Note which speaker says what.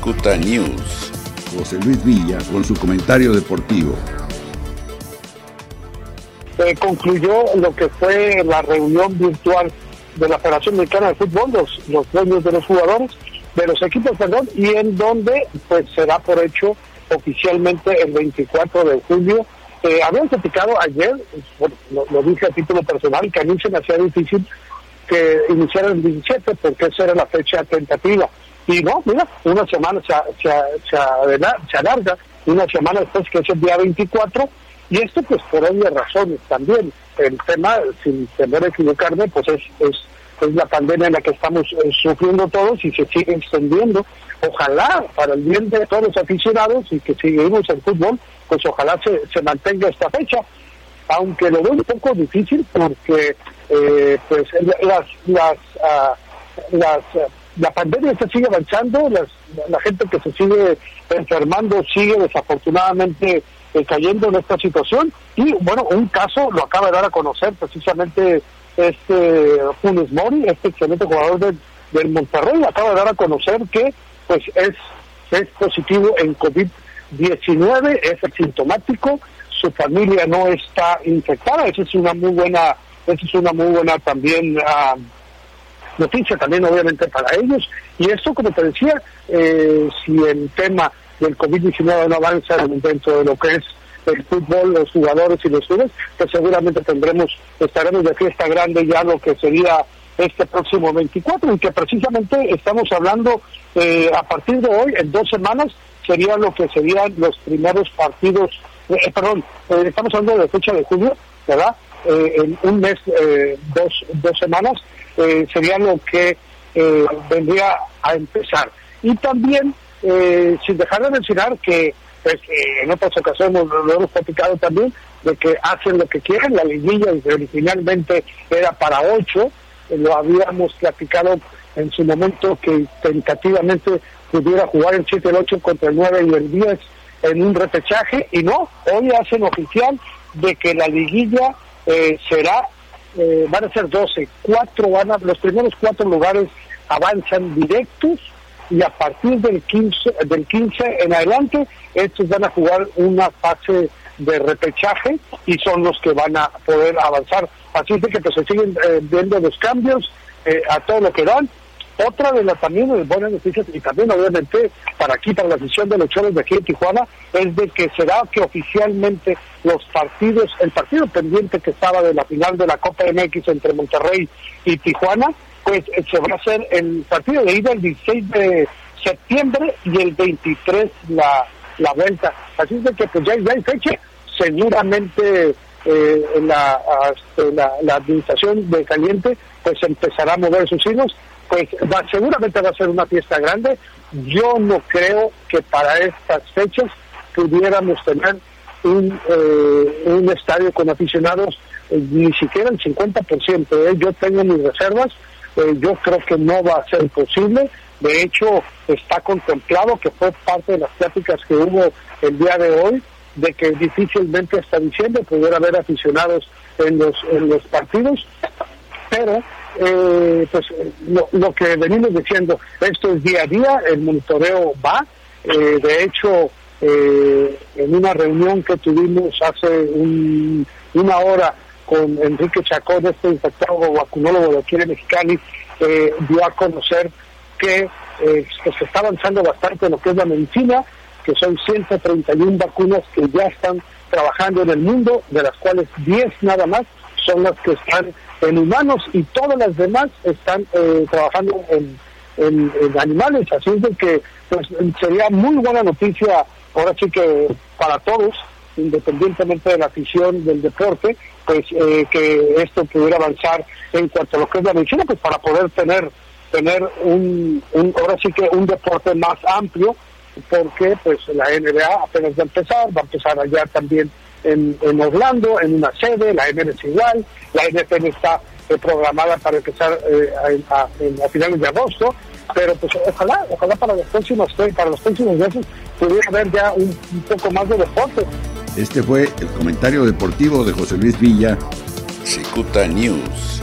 Speaker 1: Cicuta News.
Speaker 2: José Luis Villa con su comentario deportivo.
Speaker 3: Eh, concluyó lo que fue la reunión virtual de la Federación Mexicana de Fútbol, los, los dueños de los jugadores, de los equipos, perdón, y en donde pues será por hecho oficialmente el 24 de julio. Eh, habían platicado ayer, lo, dije a título personal, que a mí se me hacía difícil que iniciara el 17 porque esa era la fecha tentativa. Y no, mira, una semana se, se, se, se alarga, una semana después que es el día 24, y esto pues por obvias razones también. El tema, sin tener equivocarme, pues es, es, es la pandemia en la que estamos eh, sufriendo todos y se sigue extendiendo. Ojalá, para el bien de todos los aficionados y que seguimos el fútbol, pues ojalá se, se mantenga esta fecha. Aunque lo veo un poco difícil porque eh, pues las, las, ah, las la pandemia se sigue avanzando, la gente que se sigue enfermando sigue desafortunadamente eh, cayendo en esta situación. Y bueno, un caso lo acaba de dar a conocer precisamente este Funes Mori, este excelente jugador del, del Monterrey, acaba de dar a conocer que pues es, es positivo en COVID-19, es asintomático, su familia no está infectada, esa es una muy buena, esa es una muy buena también uh, noticia también obviamente para ellos. Y esto, como te decía, eh, si el tema del COVID-19 no avanza dentro de lo que es el fútbol, los jugadores y los clubes, pues seguramente tendremos, estaremos de fiesta grande ya lo que sería este próximo 24 y que precisamente estamos hablando eh, a partir de hoy, en dos semanas, sería lo que serían los primeros partidos, eh, eh perdón, eh, estamos hablando de fecha de julio, ¿verdad? En un mes, dos, dos semanas, eh, sería lo que eh, vendría a empezar. Y también, eh, sin dejar de mencionar que pues, en otras ocasiones lo hemos platicado también, de que hacen lo que quieren, la liguilla originalmente era para ocho, lo habíamos platicado en su momento que tentativamente pudiera jugar el 7, el 8 contra el 9 y el 10 en un repechaje, y no, hoy hacen oficial de que la liguilla será eh, van a ser 12, cuatro van a, los primeros cuatro lugares avanzan directos y a partir del 15, del 15 en adelante, estos van a jugar una fase de repechaje y son los que van a poder avanzar. Así es que pues, se siguen eh, viendo los cambios eh, a todo lo que dan otra de las también buenas noticias, y también obviamente para aquí, para la sesión de los choros de aquí en Tijuana, es de que será que oficialmente los partidos, el partido pendiente que estaba de la final de la Copa MX entre Monterrey y Tijuana, pues eh, se va a hacer el partido de ida el 16 de septiembre y el 23 la, la vuelta. Así es de que pues ya, ya hay fecha, seguramente eh, la, la, la, administración de Caliente pues empezará a mover sus hilos pues va, seguramente va a ser una fiesta grande. Yo no creo que para estas fechas pudiéramos tener un, eh, un estadio con aficionados eh, ni siquiera el 50%. ¿eh? Yo tengo mis reservas, yo creo que no va a ser posible. De hecho, está contemplado que fue parte de las pláticas que hubo el día de hoy, de que difícilmente hasta diciembre pudiera haber aficionados en los, en los partidos, pero eh, pues lo, que venimos diciendo, esto es día a día, el monitoreo va, eh, de hecho, eh, en una reunión que tuvimos hace una hora con Enrique Chacón, este infectólogo vacunólogo de aquí de Mexicali, eh, dio a conocer que se está avanzando bastante en lo que es la medicina, que son 131 vacunas que ya están trabajando en el mundo, de las cuales 10 nada más son las que están en humanos y todas las demás están eh, trabajando en, animales. Así es de que pues, sería muy buena noticia, ahora sí que para todos, independientemente de la afición del deporte, pues eh, que esto pudiera avanzar en cuanto a lo que es la medicina, pues para poder tener tener un, un ahora sí que un deporte más amplio, porque pues la NBA apenas va a empezar, va a empezar allá también en, en Orlando, en una sede, la MLS igual, la NFL está eh, programada para empezar eh, a, finales de agosto, pero pues ojalá, ojalá para los próximos para los próximos meses pudiera haber ya un, un poco más de deporte.
Speaker 2: Este fue el comentario deportivo de José Luis Villa.
Speaker 1: Cicuta News.